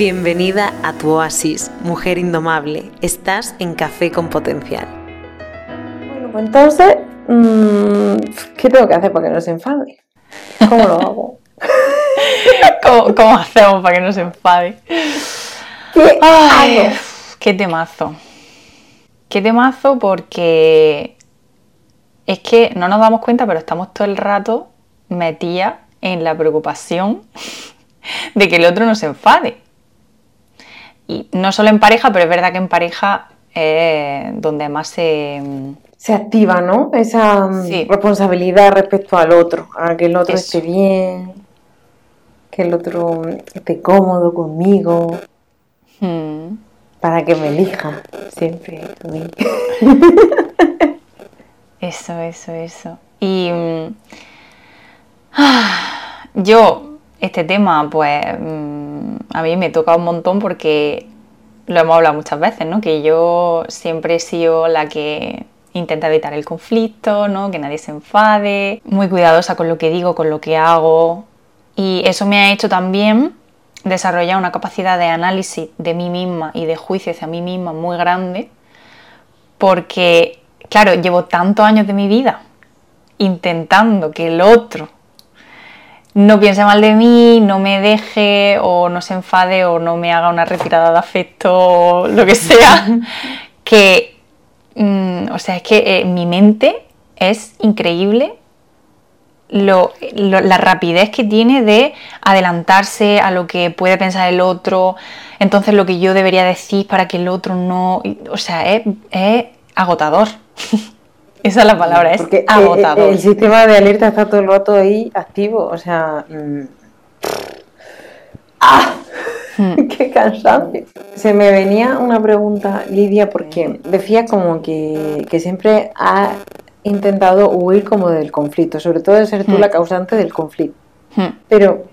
Bienvenida a tu oasis, mujer indomable. Estás en Café con Potencial. Bueno, pues entonces, mm, ¿qué tengo que hacer para que no se enfade? ¿Cómo lo hago? ¿Cómo, cómo hacemos para que no se enfade? ¿Qué Ay, hago? qué temazo. Qué temazo porque es que no nos damos cuenta, pero estamos todo el rato metidas en la preocupación de que el otro no se enfade. Y no solo en pareja, pero es verdad que en pareja es donde más se... Se activa, ¿no? Esa mm, Sí. responsabilidad respecto al otro, a que el otro Eso. esté bien, que el otro esté cómodo conmigo, Hmm. para que me elija siempre a mí. Eso, eso, eso. Y mm, ah, yo, este tema, pues mm, a mí me toca un montón porque lo hemos hablado muchas veces, ¿no? Que yo siempre he sido la que intenta evitar el conflicto, ¿no? Que nadie se enfade, muy cuidadosa con lo que digo, con lo que hago. Y eso me ha hecho también desarrollar una capacidad de análisis de mí misma y de juicio hacia mí misma muy grande porque, claro, llevo tantos años de mi vida intentando que el otro no piense mal de mí, no me deje o no se enfade o no me haga una retirada de afecto o lo que sea, que, mm, o sea, es que eh, mi mente es increíble lo- lo- la rapidez que tiene de adelantarse a lo que puede pensar el otro, entonces lo que yo debería decir para que el otro no... O sea, es, es agotador. Esa es la palabra, es Porque eh, agotador. eh, el sistema de alerta está todo el rato ahí activo, o sea... mm. ¡Ah! Hmm. ¡Qué cansancio! Se me venía una pregunta, Lidia, porque decía como que, que siempre has intentado huir como del conflicto, sobre todo de ser tú Hmm. la causante del conflicto. Hmm. Pero,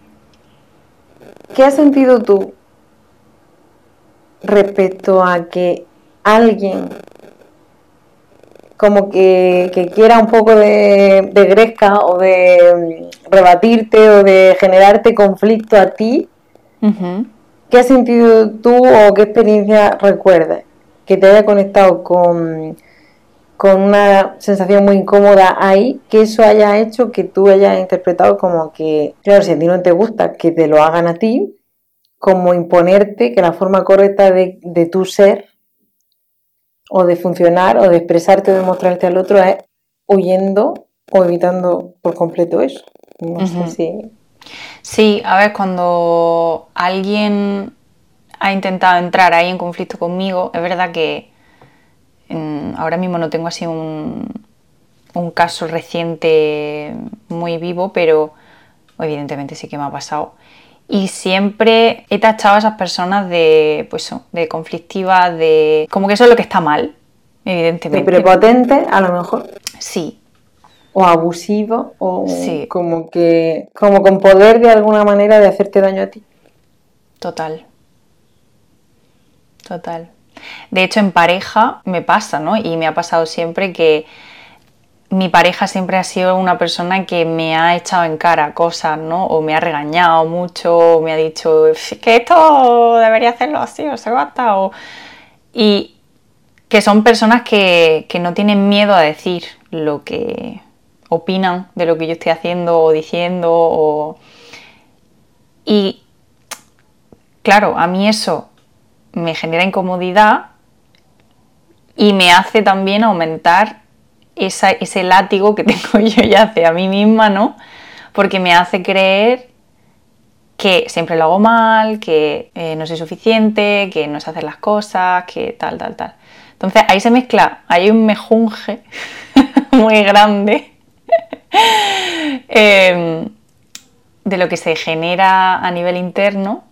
¿qué has sentido tú respecto a que alguien como que, que quiera un poco de, de gresca o de mm, rebatirte o de generarte conflicto a ti? ¿Qué has sentido tú o qué experiencia recuerdas que te haya conectado con, con una sensación muy incómoda ahí, que eso haya hecho que tú hayas interpretado como que, claro, si a ti no te gusta que te lo hagan a ti, como imponerte que la forma correcta de, de tu ser o de funcionar o de expresarte o de mostrarte al otro es huyendo o evitando por completo eso. No sé si... Sí, a ver, cuando alguien ha intentado entrar ahí en conflicto conmigo, es verdad que mm, ahora mismo no tengo así un, un caso reciente muy vivo, pero evidentemente sí que me ha pasado. Y siempre he tachado a esas personas de, pues, de conflictivas, de... como que eso es lo que está mal, de evidentemente. prepotente, a lo mejor, Sí, o abusivo, o Sí. como que como con poder de alguna manera de hacerte daño a ti. Total. Total. De hecho, en pareja me pasa, ¿no? Y me ha pasado siempre que mi pareja siempre ha sido una persona que me ha echado en cara cosas, ¿no? O me ha regañado mucho, o me ha dicho "Es que esto debería hacerlo así, o se basta, o... Y que son personas que, que no tienen miedo a decir lo que opinan de lo que yo estoy haciendo o diciendo, o... Y claro, a mí eso me genera incomodidad y me hace también aumentar ese látigo que tengo yo ya hacia mí misma, ¿no? Porque me hace creer que siempre lo hago mal, que eh, no soy suficiente, que no sé hacer las cosas, que tal, tal, tal. Entonces ahí se mezcla, hay un mejunje muy grande em, de lo que se genera a nivel interno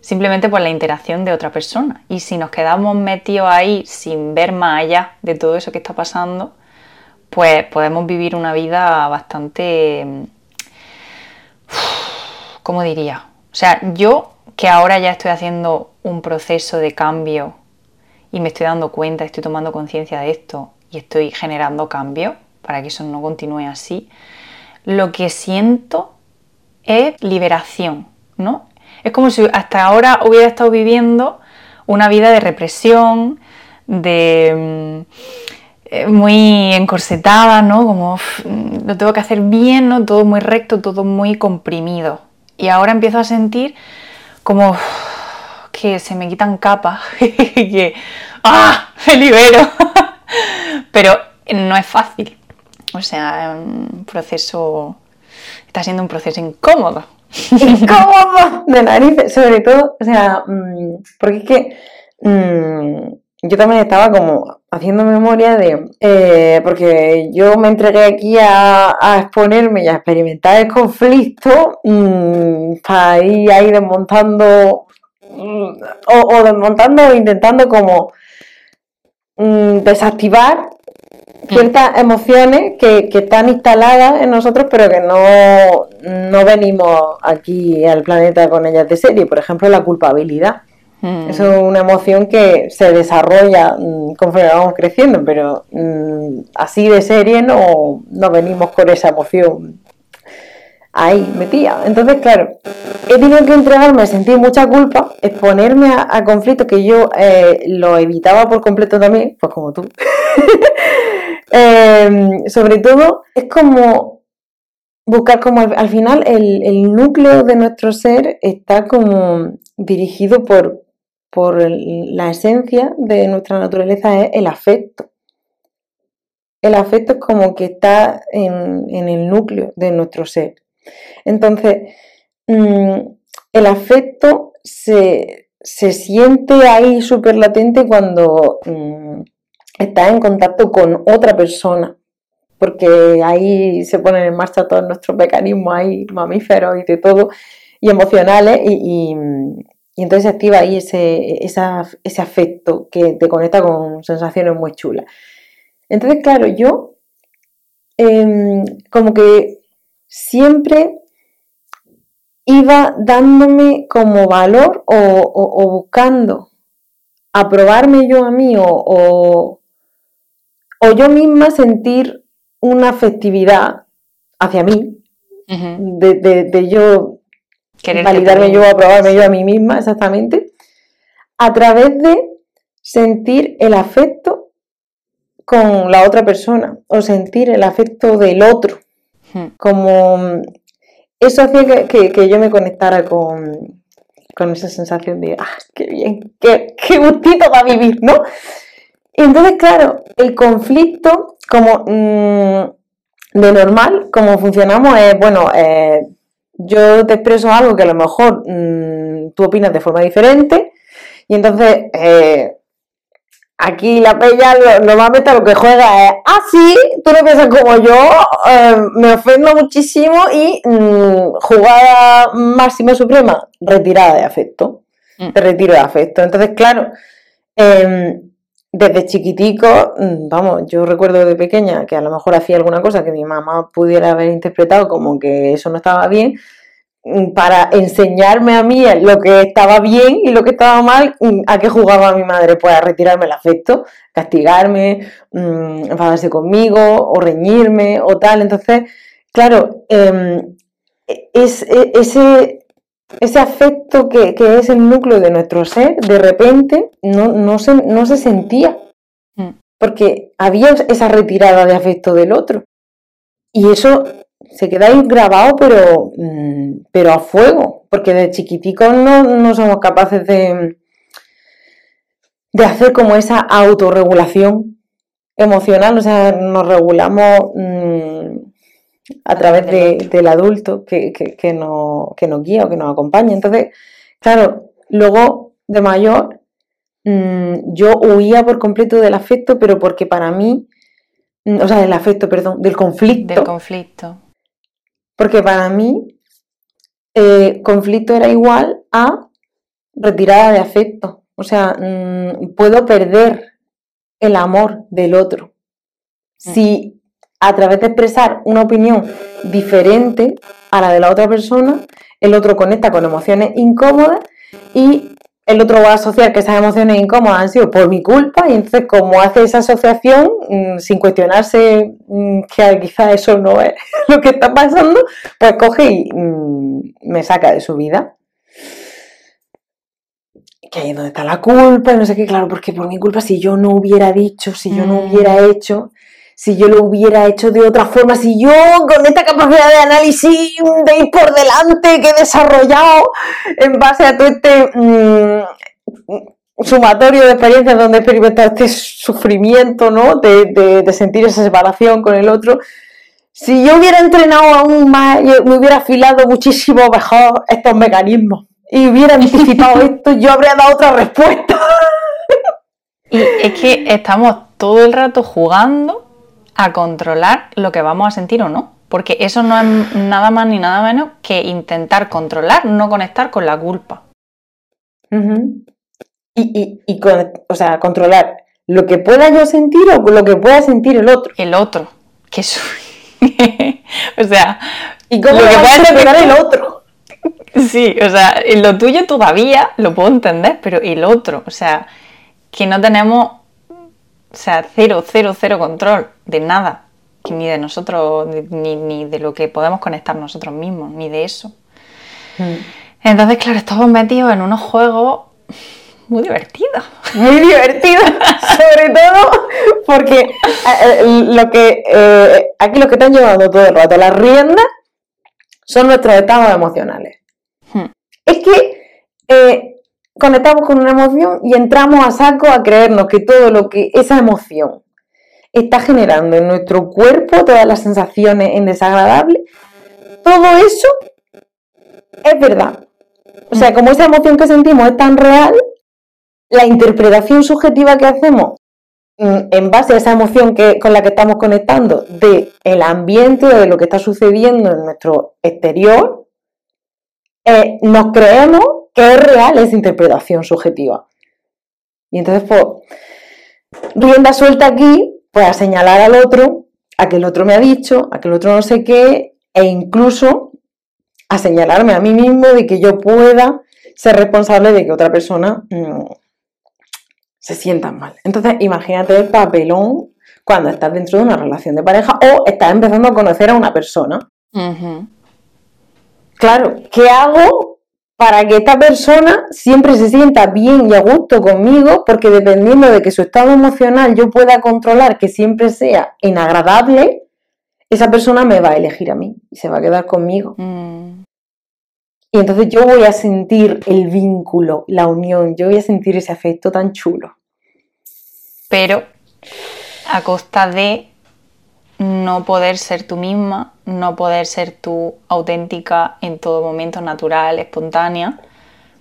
simplemente por la interacción de otra persona. Y si nos quedamos metidos ahí sin ver más allá de todo eso que está pasando, pues podemos vivir una vida bastante, mm, ¿cómo diría? O sea, yo que ahora ya estoy haciendo un proceso de cambio y me estoy dando cuenta, estoy tomando conciencia de esto y estoy generando cambio para que eso no continúe así, lo que siento es liberación, ¿no? Es como si hasta ahora hubiera estado viviendo una vida de represión, de mm, muy encorsetada, ¿no? Como lo tengo que hacer bien, ¿no? Todo muy recto, todo muy comprimido. Y ahora empiezo a sentir como que se me quitan capas, que ¡ah! me libero. Pero no es fácil. O sea, un proceso está siendo un proceso incómodo. Incómodo de narices, sobre todo, o sea, mm, porque es que mm, yo también estaba como haciendo memoria de, eh, porque yo me entregué aquí a, exponerme y a experimentar el conflicto mm, para ir ahí desmontando, o, desmontando o intentando como desactivar ciertas emociones que, están instaladas en nosotros, pero que no, no venimos aquí al planeta con ellas de serie. Por ejemplo, la culpabilidad. Mm. Es una emoción que se desarrolla mm, conforme vamos creciendo, pero mm, así de serie no, no venimos con esa emoción ahí metida. Entonces, claro, he tenido que entregarme, sentir mucha culpa, exponerme a, conflictos que yo eh, lo evitaba por completo también, pues como tú. Em, sobre todo, es como buscar como al, final el, núcleo de nuestro ser está como dirigido por, por la esencia de nuestra naturaleza, es el afecto. El afecto es como que está en, el núcleo de nuestro ser. Entonces, mm, el afecto se, siente ahí súper latente cuando mm, estás en contacto con otra persona, porque ahí se ponen en marcha todos nuestros mecanismos ahí mamíferos y de todo, y emocionales, y, entonces se activa ahí ese, ese afecto que te conecta con sensaciones muy chulas. Entonces, claro, yo em, como que siempre iba dándome como valor o, buscando aprobarme yo a mí o, o yo misma sentir una afectividad hacia mí, de, yo validarme yo, aprobarme yo a mí misma, exactamente, a través de sentir el afecto con la otra persona o sentir el afecto del otro. Como eso hacía que, yo me conectara con, esa sensación de, ah, qué bien, qué, qué gustito va a vivir, ¿no? entonces, claro, el conflicto, como mm, de normal, como funcionamos, es, bueno, eh, yo te expreso algo que a lo mejor mm, tú opinas de forma diferente, y entonces eh, aquí la peña normalmente lo que juega es, ah, sí, tú no piensas como yo, eh, me ofendo muchísimo y mm, jugada máxima suprema, retirada de afecto, te retiro de afecto. Entonces, claro, em, desde chiquitico, mm, vamos, yo recuerdo de pequeña que a lo mejor hacía alguna cosa que mi mamá pudiera haber interpretado como que eso no estaba bien, mm, para enseñarme a mí lo que estaba bien y lo que estaba mal, mm, a qué jugaba mi madre, pues a retirarme el afecto, castigarme, enfadarse conmigo o reñirme o tal. Entonces, claro, em, e, es, e, ese ese afecto que, es el núcleo de nuestro ser, de repente no, se, no se sentía, mm. porque había esa retirada de afecto del otro. Y eso se queda ahí grabado, pero, mm, pero a fuego, porque de chiquiticos no, somos capaces de, de hacer como esa autorregulación emocional, o sea, nos regulamos mm, a través del adulto que, nos, guía o que nos acompaña. Entonces, claro, luego de mayor mm, yo huía por completo del afecto, pero porque para mí, mm, o sea, del afecto, perdón, del conflicto. Del conflicto. Porque para mí, eh, conflicto era igual a retirada de afecto. O sea, mm, puedo perder el amor del otro. Si a través de expresar una opinión diferente a la de la otra persona, el otro conecta con emociones incómodas y el otro va a asociar que esas emociones incómodas han sido por mi culpa y entonces como hace esa asociación mm, sin cuestionarse mm, que quizás eso no es lo que está pasando, pues coge y mm, me saca de su vida. que ahí es donde está la culpa y no sé qué, claro, porque por mi culpa si yo no hubiera dicho, si yo no hubiera hecho, si yo lo hubiera hecho de otra forma, si yo con esta capacidad de análisis de ir por delante que he desarrollado en base a todo este mm, sumatorio de experiencias donde he experimentado este sufrimiento, ¿no? De, de- de sentir esa separación con el otro. Si yo hubiera entrenado aún más, yo me hubiera afilado muchísimo mejor estos mecanismos y hubiera anticipado esto, yo habría dado otra respuesta. Y es que estamos todo el rato jugando a controlar lo que vamos a sentir o no. Porque eso no es nada más ni nada menos que intentar controlar, no conectar con la culpa. Y, y, y con- o sea, controlar lo que pueda yo sentir o lo que pueda sentir el otro. El otro. Que eso. o sea, Y cómo Lo que va a puede ser interpretar que el otro. Sí, o sea, lo tuyo todavía lo puedo entender, pero el otro, o sea, que no tenemos, o sea, cero, cero, cero control de nada, ni de nosotros, ni, ni de lo que podemos conectar nosotros mismos, ni de eso. Entonces, claro, estamos metidos en unos juegos muy divertidos. Muy divertido, sobre todo porque eh, eh, lo que eh, aquí lo que están llevando todo el rato las riendas son nuestros estados emocionales. Hmm. Es que eh, conectamos con una emoción y entramos a saco a creernos que todo lo que esa emoción está generando en nuestro cuerpo, todas las sensaciones en desagradable, todo eso es verdad. O sea, como esa emoción que sentimos es tan real, la interpretación subjetiva que hacemos mm, en base a esa emoción que, con la que estamos conectando de el ambiente o de lo que está sucediendo en nuestro exterior, eh, nos creemos que es real esa interpretación subjetiva. Y entonces, pues, rienda suelta aquí, pues a señalar al otro, a que el otro me ha dicho, a que el otro no sé qué, e incluso a señalarme a mí mismo de que yo pueda ser responsable de que otra persona mm, se sienta mal. Entonces, imagínate el papelón cuando estás dentro de una relación de pareja o estás empezando a conocer a una persona. Claro, ¿qué hago para que esta persona siempre se sienta bien y a gusto conmigo? Porque dependiendo de que su estado emocional yo pueda controlar que siempre sea inagradable, esa persona me va a elegir a mí y se va a quedar conmigo. Mm, Y entonces yo voy a sentir el vínculo, la unión, yo voy a sentir ese afecto tan chulo. Pero a costa de no poder ser tú misma, no poder ser tú auténtica en todo momento, natural, espontánea,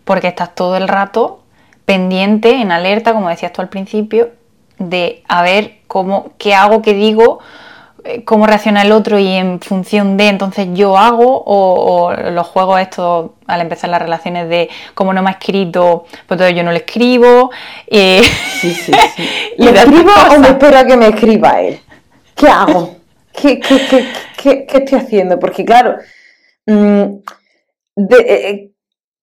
porque estás todo el rato pendiente, en alerta, como decías tú al principio, de a ver cómo, qué hago, qué digo, eh, cómo reacciona el otro y en función de entonces yo hago o, o los juegos estos al empezar las relaciones de como no me ha escrito, pues entonces yo no le escribo. eh, Sí, sí, ¿Le escribo o me espero a que me escriba él? ¿Qué hago? ¿Qué, qué, qué, qué- qué estoy haciendo? Porque claro, mm, de- eh, eh,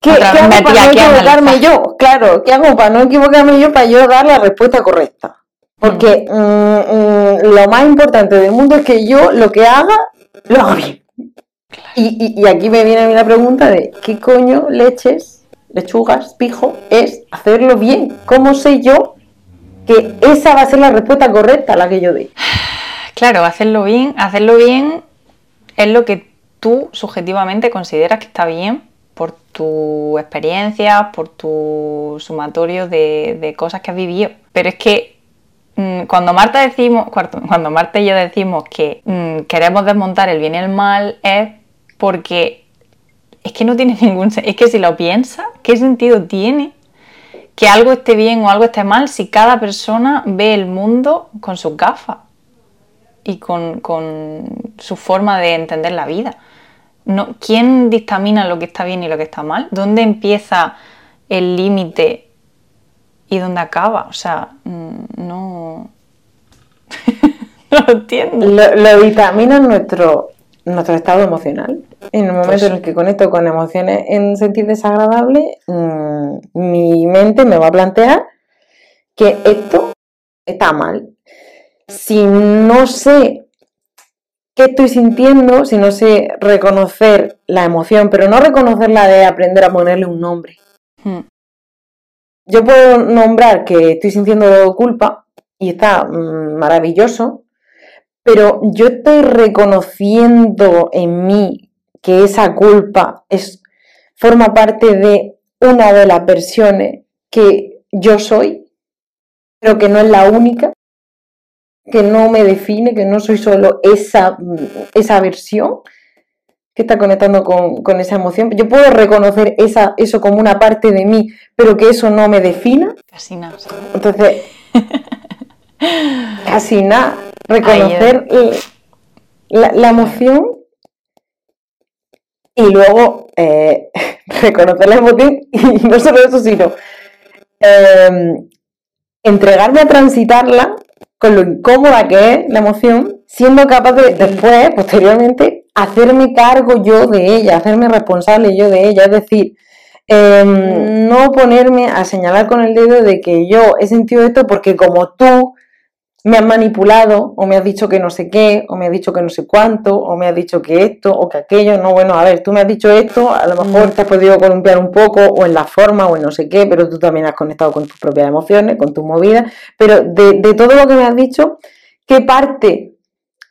¿qué, hago para no equivocarme yo? Claro, ¿qué hago para no equivocarme yo para yo dar la respuesta correcta? Porque mm, mm, lo más importante del mundo es que yo lo que haga, lo haga bien. Y, y- y aquí me viene a mí la pregunta de ¿qué coño leches, lechugas, pijo, es hacerlo bien? ¿Cómo sé yo que esa va a ser la respuesta correcta a la que yo dé? Claro, hacerlo bien, hacerlo bien es lo que tú subjetivamente consideras que está bien por tu experiencia, por tu sumatorio de, cosas que has vivido. Pero es que mm, cuando Marta decimos, cuando, Marta y yo decimos que mm, queremos desmontar el bien y el mal es porque es que no tiene ningún es que si lo piensas, ¿qué sentido tiene que algo esté bien o algo esté mal si cada persona ve el mundo con sus gafas? Y con, con su forma de entender la vida. No, ¿Quién dictamina lo que está bien y lo que está mal? ¿Dónde empieza el límite y dónde acaba? O sea, mm, no. no lo entiendo. Lo, lo vitamina nuestro, nuestro estado emocional. En el momento Pues- en el que conecto con emociones en sentir desagradable, mm, mi mente me va a plantear que esto está mal. Si no sé qué estoy sintiendo, si no sé reconocer la emoción, pero no reconocerla de aprender a ponerle un nombre, Mm, yo puedo nombrar que estoy sintiendo culpa y está mm, maravilloso, pero yo estoy reconociendo en mí que esa culpa es, forma parte de una de las versiones que yo soy, pero que no es la única, que no me define, que no soy solo esa, esa versión que está conectando con, esa emoción. Yo puedo reconocer esa, eso como una parte de mí, pero que eso no me defina. Casi nada. Entonces, casi nada. Reconocer la, emoción y luego eh, reconocer la emoción y no solo eso, sino em, entregarme a transitarla con lo incómoda que es la emoción, siendo capaz de después, posteriormente, hacerme cargo yo de ella, hacerme responsable yo de ella, es decir, em, no ponerme a señalar con el dedo de que yo he sentido esto porque como tú me has manipulado o me has dicho que no sé qué, o me has dicho que no sé cuánto, o me has dicho que esto o que aquello. No, bueno, a ver, tú me has dicho esto, a lo mejor te has podido columpiar un poco o en la forma o en no sé qué, pero tú también has conectado con tus propias emociones, con tus movidas. Pero de, de todo lo que me has dicho, ¿qué parte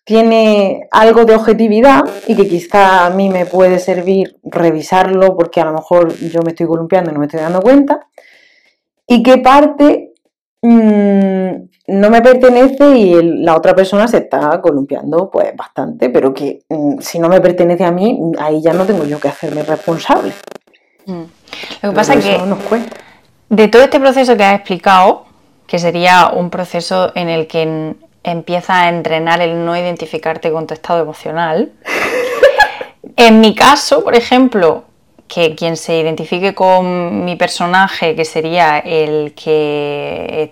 tiene algo de objetividad y que quizá a mí me puede servir revisarlo porque a lo mejor yo me estoy columpiando y no me estoy dando cuenta? ¿Y qué parte Mm, no me pertenece y la otra persona se está columpiando pues bastante, pero que mm, si no me pertenece a mí, ahí ya no tengo yo que hacerme responsable. Mm. Lo que pasa es que de todo este proceso que has explicado, que sería un proceso en el que empieza a entrenar el no identificarte con tu estado emocional, en mi caso, por ejemplo, que quien se identifique con mi personaje, que sería el que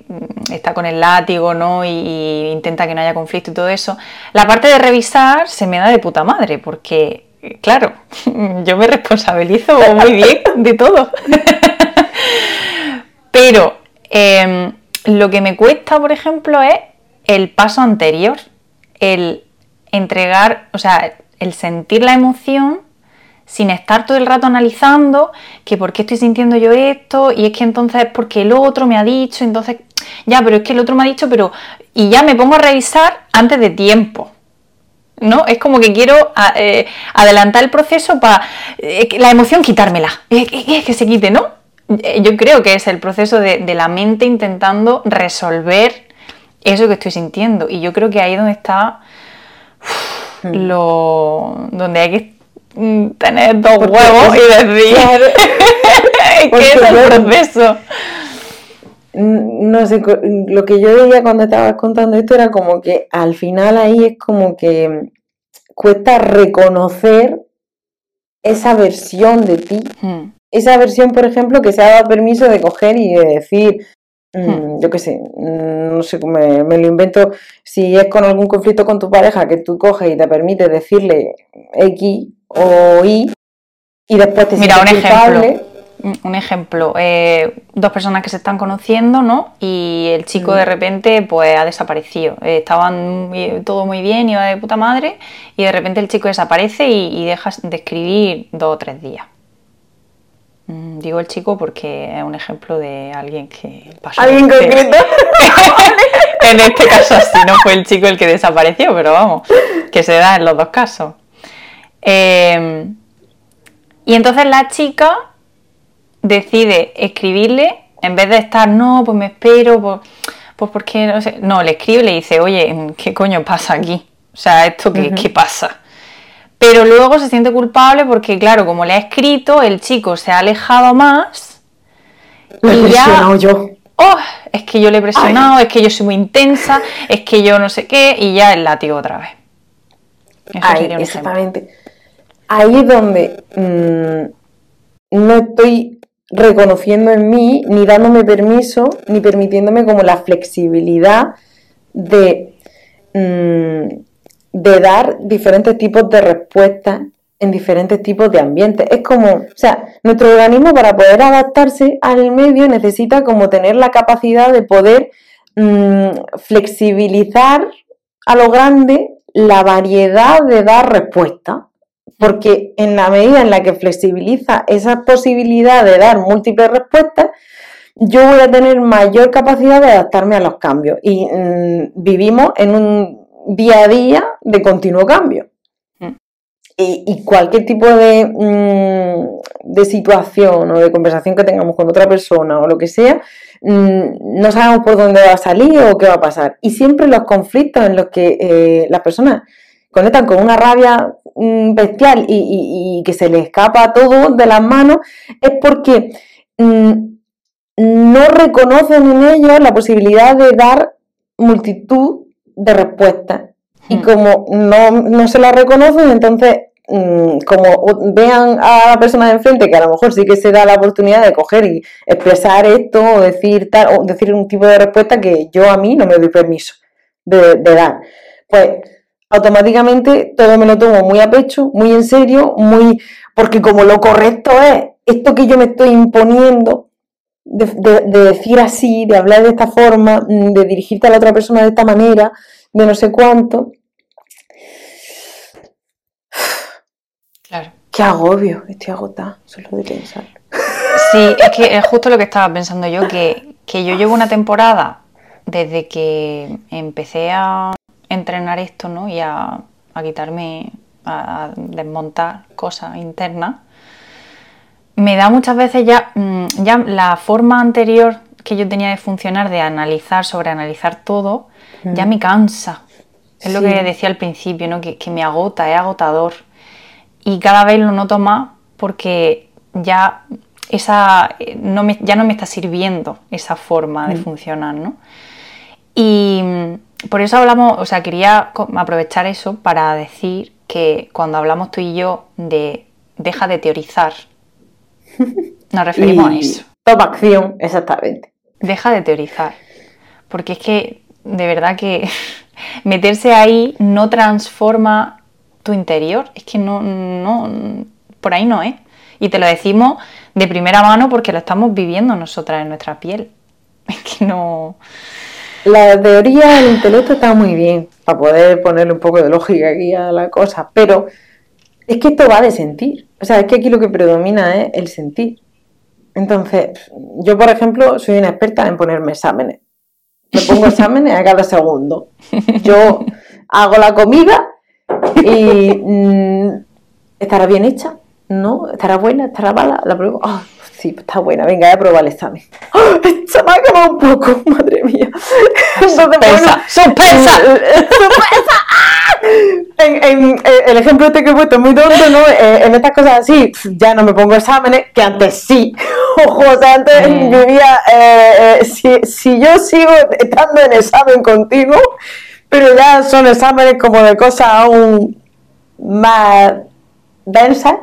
está con el látigo, ¿no? Y, intenta que no haya conflicto y todo eso, la parte de revisar se me da de puta madre, porque, claro, yo me responsabilizo muy bien de todo. Pero em, lo que me cuesta, por ejemplo, es el paso anterior, el entregar, o sea, el sentir la emoción sin estar todo el rato analizando que por qué estoy sintiendo yo esto y es que entonces es porque el otro me ha dicho, entonces ya, pero es que el otro me ha dicho, pero y ya me pongo a revisar antes de tiempo. ¿No? Es como que quiero eh, adelantar el proceso para eh, la emoción quitármela, es que se quite, ¿no? Eh, yo creo que es el proceso de, la mente intentando resolver eso que estoy sintiendo. Y yo creo que ahí donde está mm. lo. donde hay que tener dos huevos y decir que es el proceso. No sé, lo que yo veía cuando estabas contando esto era como que al final ahí es como que cuesta reconocer esa versión de ti. Hmm. Esa versión, por ejemplo, que se ha dado permiso de coger y de decir, mm, hmm. yo qué sé, mm, no sé, me, me, lo invento, si es con algún conflicto con tu pareja que tú coges y te permite decirle X, o Y y después te Mira, un ejemplo. Un ejemplo, eh, dos personas que se están conociendo, ¿no? Y el chico de mm. repente, pues, ha desaparecido. Eh, estaban todo muy bien, iba de puta madre, y de repente el chico desaparece y, deja de escribir dos o tres días. Mm, digo el chico porque es un ejemplo de alguien que pasó. ¿Alguien concreto? en este caso sí, no fue el chico el que desapareció, pero vamos, que se da en los dos casos. Em, y entonces la chica decide escribirle, en vez de estar, no, pues me espero, pues, pues porque no sé. No, le escribe y le dice, oye, ¿qué coño pasa aquí? O sea, ¿esto qué, ¿qué pasa? Pero luego se siente culpable porque, claro, como le ha escrito, el chico se ha alejado más. Lo he presionado yo. Oh, es que yo le he presionado, es que yo soy muy intensa, es que yo no sé qué, y ya el látigo otra vez. Eso exactamente ahí es donde mm, no estoy reconociendo en mí, ni dándome permiso, ni permitiéndome como la flexibilidad de, mm, de dar diferentes tipos de respuestas en diferentes tipos de ambientes. Es como, o sea, nuestro organismo para poder adaptarse al medio necesita como tener la capacidad de poder mm, flexibilizar a lo grande la variedad de dar respuesta porque en la medida en la que flexibiliza esa posibilidad de dar múltiples respuestas, yo voy a tener mayor capacidad de adaptarme a los cambios. Y mm, vivimos en un día a día de continuo cambio. Mm. Y, y cualquier tipo de, mm, de situación o de conversación que tengamos con otra persona o lo que sea, no sabemos por dónde va a salir o qué va a pasar. Y siempre los conflictos en los que eh, las personas conectan con una rabia bestial y, y- y que se les escapa todo de las manos es porque mm, no reconocen en ellos la posibilidad de dar multitud de respuestas. Y Hmm. como no, no se la reconocen, entonces, mm, como vean a la persona de enfrente que a lo mejor sí que se da la oportunidad de coger y expresar esto o decir tal, o decir un tipo de respuesta que yo a mí no me doy permiso de, de dar. Pues automáticamente todo me lo tomo muy a pecho, muy en serio, muy. porque como lo correcto es esto que yo me estoy imponiendo, de, de- de decir así, de hablar de esta forma, mm, de dirigirte a la otra persona de esta manera, de no sé cuánto. Claro. Qué agobio, estoy agotada solo de pensar. Sí, es que es justo lo que estaba pensando yo, que, que yo llevo una temporada desde que empecé a entrenar esto, ¿no? Y a, a quitarme, a, a desmontar cosas internas. Me da muchas veces ya, mm, ya la forma anterior que yo tenía de funcionar, de analizar, sobreanalizar todo, ya me cansa. Es lo que decía al principio, ¿no? Que, que me agota, es agotador. Y cada vez lo noto más porque ya esa no me- ya no me está sirviendo esa forma de funcionar, ¿no? Y mm, por eso hablamos, o sea, quería aprovechar eso para decir que cuando hablamos tú y yo de deja de teorizar, nos referimos a eso. Toma acción, exactamente. Deja de teorizar. Porque es que, de verdad que meterse ahí no transforma tu interior. Es que no, no, por ahí no es. Y te lo decimos de primera mano porque lo estamos viviendo nosotras en nuestra piel. Es que no. La teoría del intelecto está muy bien para poder ponerle un poco de lógica aquí a la cosa, pero es que esto va de sentir. O sea, es que aquí lo que predomina es el sentir. Entonces, yo, por ejemplo, soy una experta en ponerme exámenes. Me pongo exámenes a cada segundo. Yo hago la comida y mm, estará bien hecha, ¿no? ¿Estará buena? ¿Estará mala? La pruebo. Ah, sí, está buena. Venga, voy a probar el examen. ¡Ah! Se me ha quemado un poco, madre mía. ¡Sorpresa! ¡Sorpresa! ¡Sorpresa! ¡Ah! En, en- en el ejemplo este que he puesto es muy tonto, ¿no? Eh, en estas cosas así, ya no me pongo exámenes, que antes sí. Ojo, o sea, antes Mm. vivía, eh, eh, si, si yo sigo estando en examen continuo, pero ya son exámenes como de cosas aún más densas.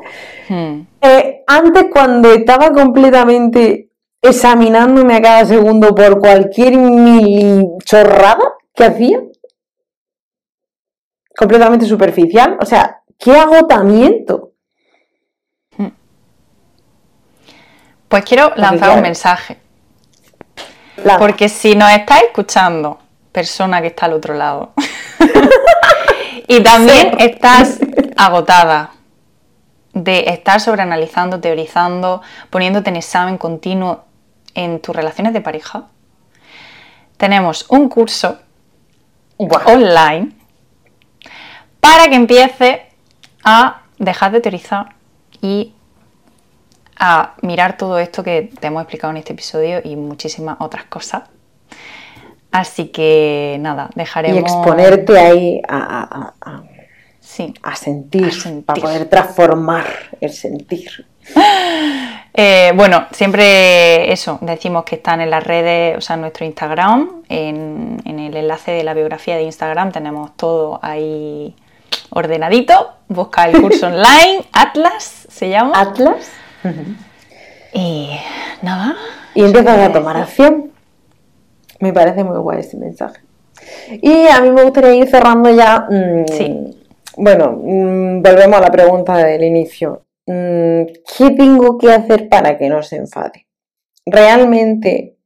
Hmm. Eh, antes, cuando estaba completamente examinándome a cada segundo por cualquier mil chorrada que hacía, completamente superficial, o sea, qué agotamiento. Pues quiero lanzar claro. un mensaje. Porque si nos estás escuchando, persona que está al otro lado, y también estás agotada de estar sobreanalizando, teorizando, poniéndote en examen continuo en tus relaciones de pareja, tenemos un curso online para que empieces a dejar de teorizar y a mirar todo esto que te hemos explicado en este episodio y muchísimas otras cosas. Así que nada, y dejaremos. exponerte ahí a, a- a- a- Sí. a sentir, A sentir. para poder transformar el sentir. Eh, bueno, siempre eso, decimos que están en las redes, o sea, en nuestro Instagram, en, en el enlace de la biografía de Instagram tenemos todo ahí ordenadito. Busca el curso online, Atlas se llama. Atlas. Y nada. Y empiezas a tomar acción. Me parece muy guay ese mensaje. Y a mí me gustaría ir cerrando ya. mm, Sí. Bueno, mm, volvemos a la pregunta del inicio. Mm, ¿Qué tengo que hacer para que no se enfade? ¿Realmente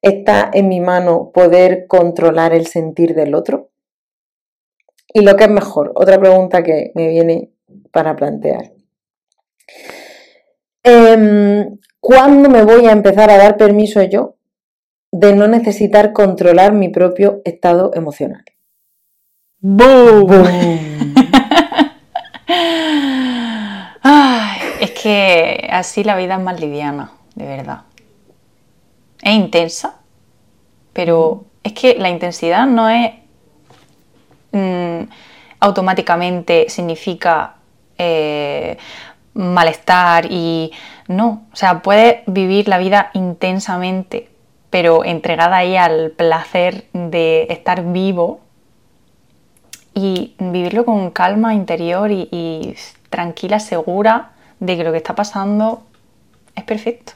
está en mi mano poder controlar el sentir del otro? Y lo que es mejor, otra pregunta que me viene para plantear. Em, ¿cuándo me voy a empezar a dar permiso yo de no necesitar controlar mi propio estado emocional? ¡Boom! Ay, es que así la vida es más liviana, de verdad. Es intensa, pero es que la intensidad no es mm, automáticamente significa eh, malestar y no, o sea, puedes vivir la vida intensamente, pero entregada ahí al placer de estar vivo y vivirlo con calma interior y, tranquila, segura de que lo que está pasando es perfecto.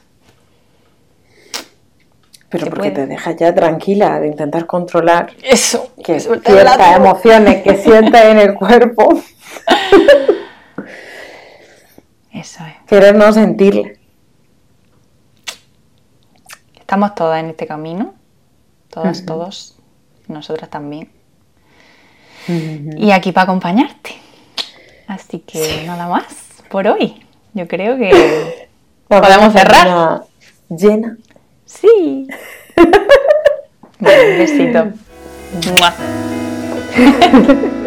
Pero porque te dejas ya tranquila de intentar controlar eso, que ciertas emociones que sientes en el cuerpo. Eso es. Querer no sentirle. Estamos todas en este camino, todas, todos, nosotras también. Y aquí para acompañarte. Así que nada más por hoy. Yo creo que podemos cerrar. Llena. Sí. un besito.